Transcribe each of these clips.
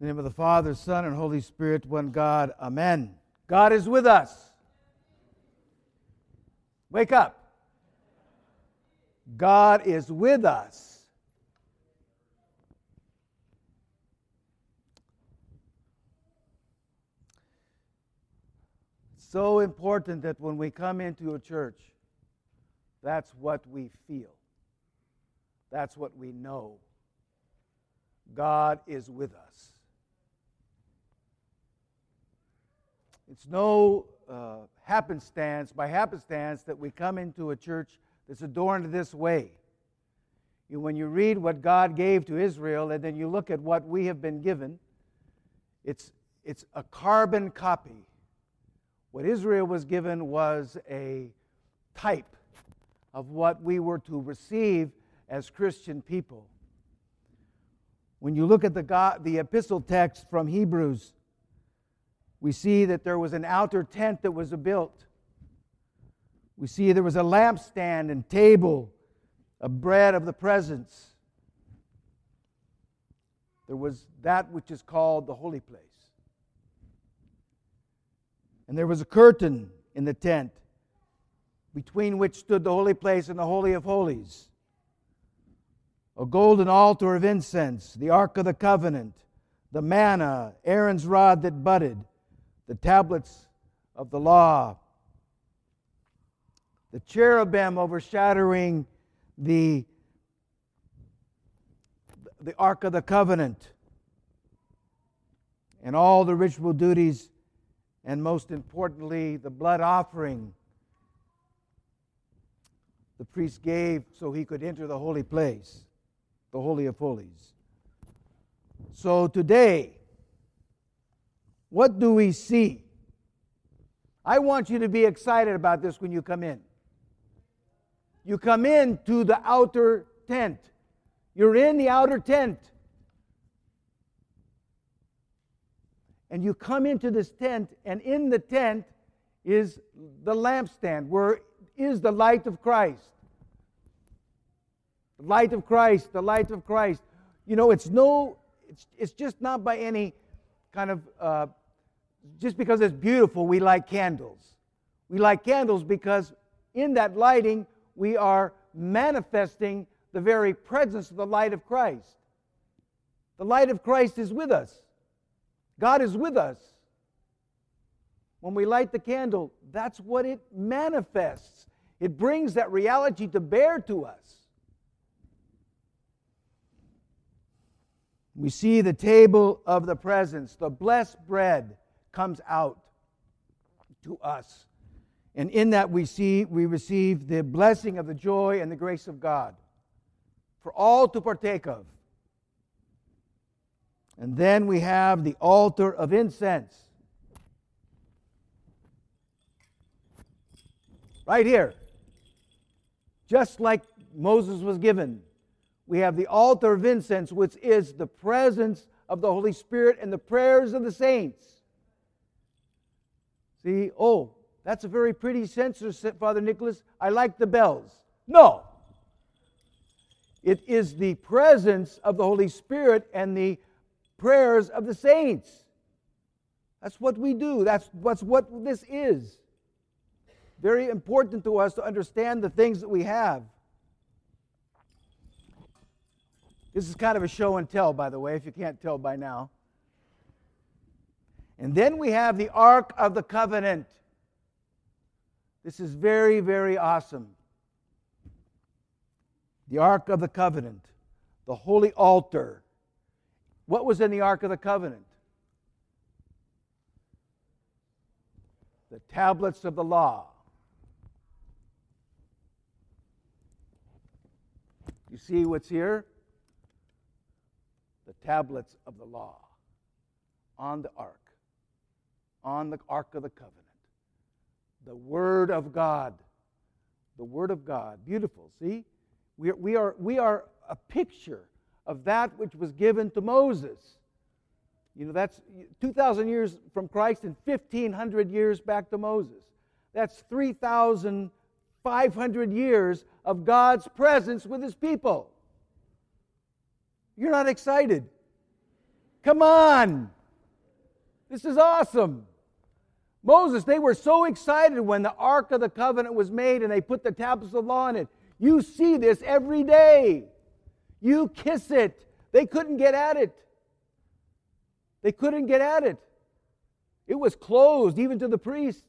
In the name of the Father, Son, and Holy Spirit, one God. Amen. God is with us. Wake up. God is with us. So important that when we come into a church, that's what we feel. That's what we know. God is with us. It's no uh, happenstance, by happenstance, that we come into a church that's adorned this way. When you read what God gave to Israel and then you look at what we have been given, it's, it's a carbon copy. What Israel was given was a type of what we were to receive as Christian people. When you look at the, God, the epistle text from Hebrews, we see that there was an outer tent that was built. We see there was a lampstand and table, a bread of the presence. There was that which is called the holy place. And there was a curtain in the tent between which stood the holy place and the Holy of Holies. A golden altar of incense, the Ark of the Covenant, the manna, Aaron's rod that budded, the tablets of the law, the cherubim overshadowing the, the Ark of the Covenant, and all the ritual duties, and most importantly, the blood offering the priest gave so he could enter the holy place, the Holy of Holies. So today, what do we see? I want you to be excited about this when you come in. You come in to the outer tent. You're in the outer tent. And you come into this tent, and in the tent is the lampstand, where is the light of Christ. The light of Christ, the light of Christ. You know, it's no, it's, it's just not by any kind of uh, just because it's beautiful, we light candles. We light candles because in that lighting, we are manifesting the very presence of the light of Christ. The light of Christ is with us, God is with us. When we light the candle, that's what it manifests. It brings that reality to bear to us. We see the table of the presence, the blessed bread comes out to us. And in that we see we receive the blessing of the joy and the grace of God for all to partake of. And then we have the altar of incense. Right here. Just like Moses was given, we have the altar of incense, which is the presence of the Holy Spirit and the prayers of the saints. See, oh, that's a very pretty censer, Father Nicholas. I like the bells. No. It is the presence of the Holy Spirit and the prayers of the saints. That's what we do. That's, that's what this is. Very important to us to understand the things that we have. This is kind of a show and tell, by the way, if you can't tell by now. And then we have the Ark of the Covenant. This is very, very awesome. The Ark of the Covenant, the holy altar. What was in the Ark of the Covenant? The tablets of the law. You see what's here? The tablets of the law on the ark on the Ark of the Covenant. The Word of God. The Word of God. Beautiful. See? We are, we are, we are a picture of that which was given to Moses. You know, that's 2,000 years from Christ and 1,500 years back to Moses. That's 3,500 years of God's presence with his people. You're not excited. Come on. This is awesome. Moses, they were so excited when the Ark of the Covenant was made and they put the tablets of law in it. You see this every day. You kiss it. They couldn't get at it. They couldn't get at it. It was closed even to the priests.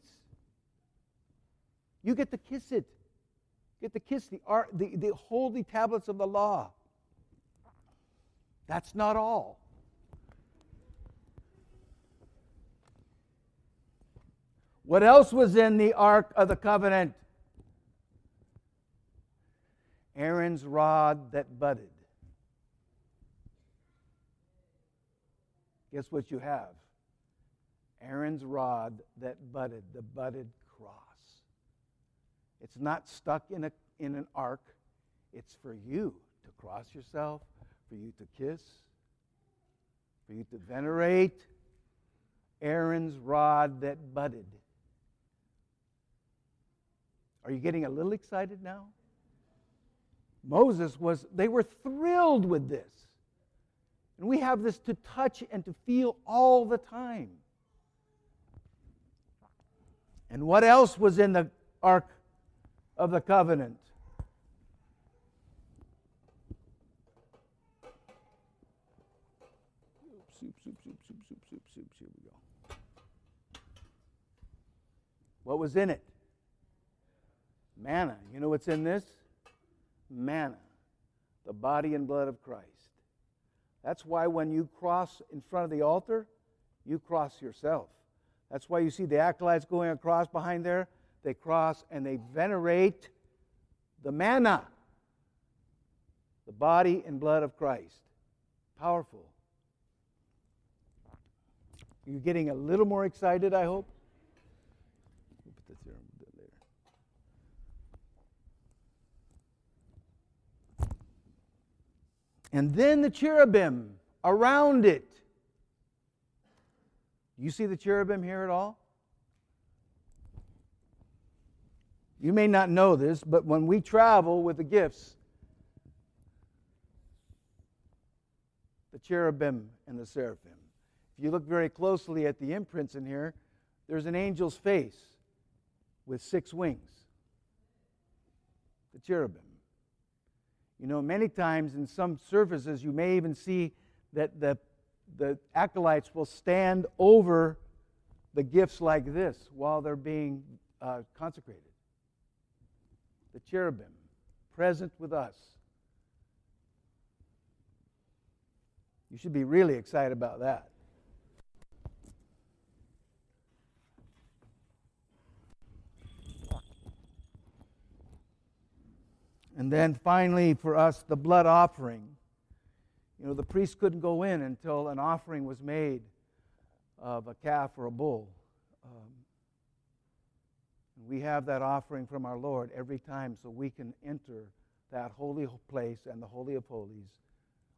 You get to kiss it. get to kiss the, the, the holy tablets of the law. That's not all. What else was in the Ark of the Covenant? Aaron's rod that budded. Guess what you have? Aaron's rod that budded, the budded cross. It's not stuck in, a, in an ark, it's for you to cross yourself, for you to kiss, for you to venerate Aaron's rod that budded. Are you getting a little excited now? Moses was, they were thrilled with this. And we have this to touch and to feel all the time. And what else was in the Ark of the Covenant? What was in it? Manna. You know what's in this? Manna, the body and blood of Christ. That's why when you cross in front of the altar, you cross yourself. That's why you see the acolytes going across behind there. They cross and they venerate the manna, the body and blood of Christ. Powerful. You're getting a little more excited, I hope. And then the cherubim around it. You see the cherubim here at all? You may not know this, but when we travel with the gifts, the cherubim and the seraphim. If you look very closely at the imprints in here, there's an angel's face with six wings. The cherubim. You know, many times in some services, you may even see that the, the acolytes will stand over the gifts like this while they're being uh, consecrated. The cherubim present with us. You should be really excited about that. And then finally, for us, the blood offering. You know, the priest couldn't go in until an offering was made of a calf or a bull. Um, we have that offering from our Lord every time so we can enter that holy place and the Holy of Holies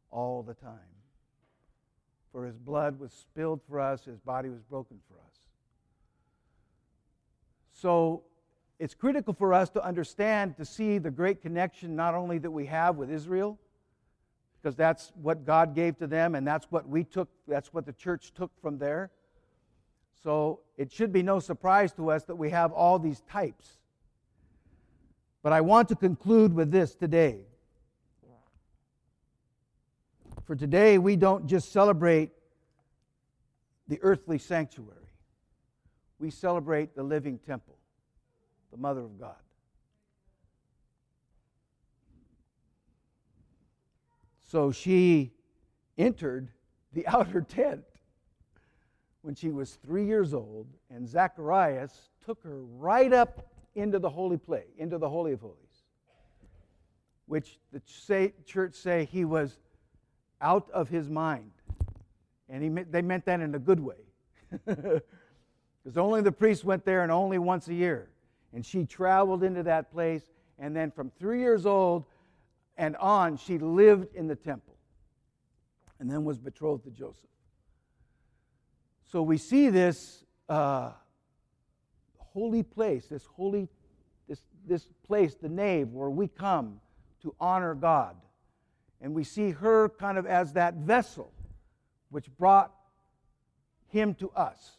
all the time. For his blood was spilled for us, his body was broken for us. So it's critical for us to understand, to see the great connection not only that we have with Israel, because that's what God gave to them and that's what we took, that's what the church took from there. So it should be no surprise to us that we have all these types. But I want to conclude with this today. For today, we don't just celebrate the earthly sanctuary, we celebrate the living temple the mother of God. So she entered the outer tent when she was three years old, and Zacharias took her right up into the holy place, into the Holy of Holies, which the church say he was out of his mind. And he, they meant that in a good way. Because only the priest went there and only once a year. And she traveled into that place. And then from three years old and on, she lived in the temple and then was betrothed to Joseph. So we see this uh, holy place, this holy, this, this place, the nave, where we come to honor God. And we see her kind of as that vessel which brought him to us.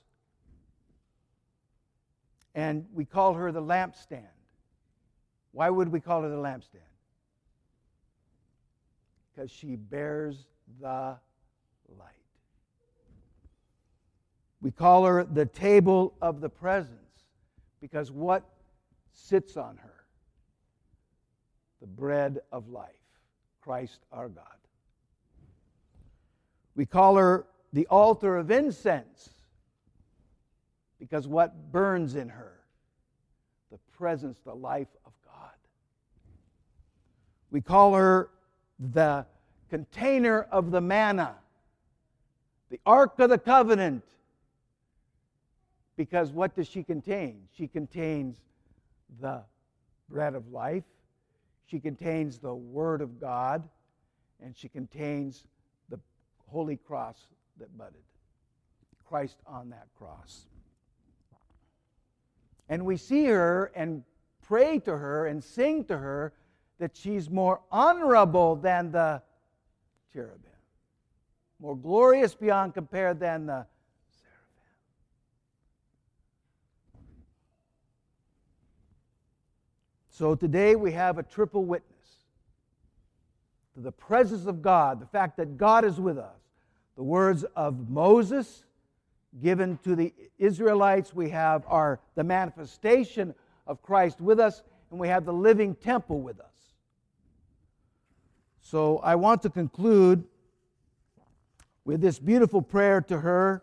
And we call her the lampstand. Why would we call her the lampstand? Because she bears the light. We call her the table of the presence because what sits on her? The bread of life, Christ our God. We call her the altar of incense because what burns in her? The presence, the life of God. We call her the container of the manna, the Ark of the Covenant. Because what does she contain? She contains the bread of life, she contains the Word of God, and she contains the holy cross that budded. Christ on that cross. And we see her and pray to her and sing to her that she's more honorable than the cherubim, more glorious beyond compare than the seraphim. So today we have a triple witness to the presence of God, the fact that God is with us, the words of Moses given to the Israelites. We have our, the manifestation of Christ with us, and we have the living temple with us. So I want to conclude with this beautiful prayer to her,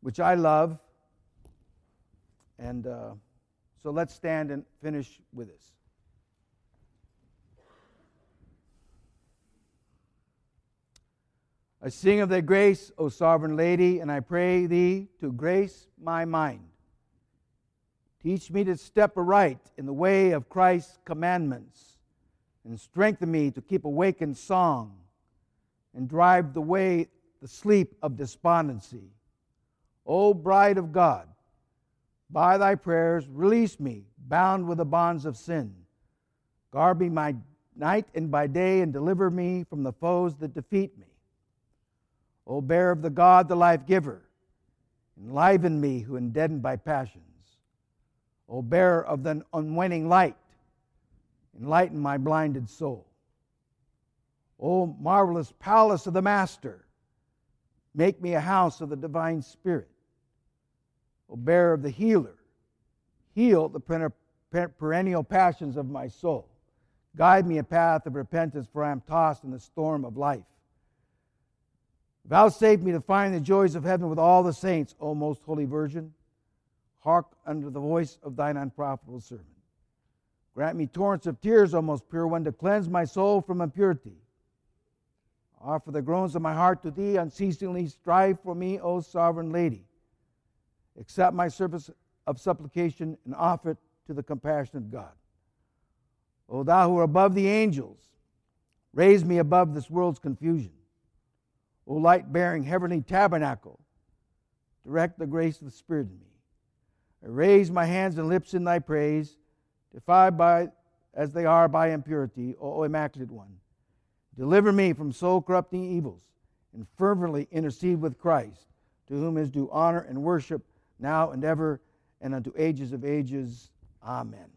which I love. And uh, so let's stand and finish with this. I sing of thy grace, O sovereign lady, and I pray thee to grace my mind. Teach me to step aright in the way of Christ's commandments, and strengthen me to keep awake in song, and drive the way the sleep of despondency. O bride of God, by thy prayers release me, bound with the bonds of sin. Guard me by night and by day, and deliver me from the foes that defeat me. O bearer of the God, the life giver, enliven me who am deadened by passions. O bearer of the unwaning light, enlighten my blinded soul. O marvelous palace of the Master, make me a house of the divine Spirit. O bearer of the healer, heal the perennial passions of my soul. Guide me a path of repentance, for I am tossed in the storm of life. Vouchsafe me to find the joys of heaven with all the saints, O most holy Virgin. Hark unto the voice of thine unprofitable servant. Grant me torrents of tears, O most pure one, to cleanse my soul from impurity. Offer the groans of my heart to thee, unceasingly strive for me, O sovereign lady. Accept my service of supplication and offer it to the compassionate God. O thou who are above the angels, raise me above this world's confusion. O light bearing heavenly tabernacle, direct the grace of the Spirit in me. I raise my hands and lips in thy praise, defiled by as they are by impurity, O Immaculate One. Deliver me from soul corrupting evils, and fervently intercede with Christ, to whom is due honor and worship now and ever, and unto ages of ages. Amen.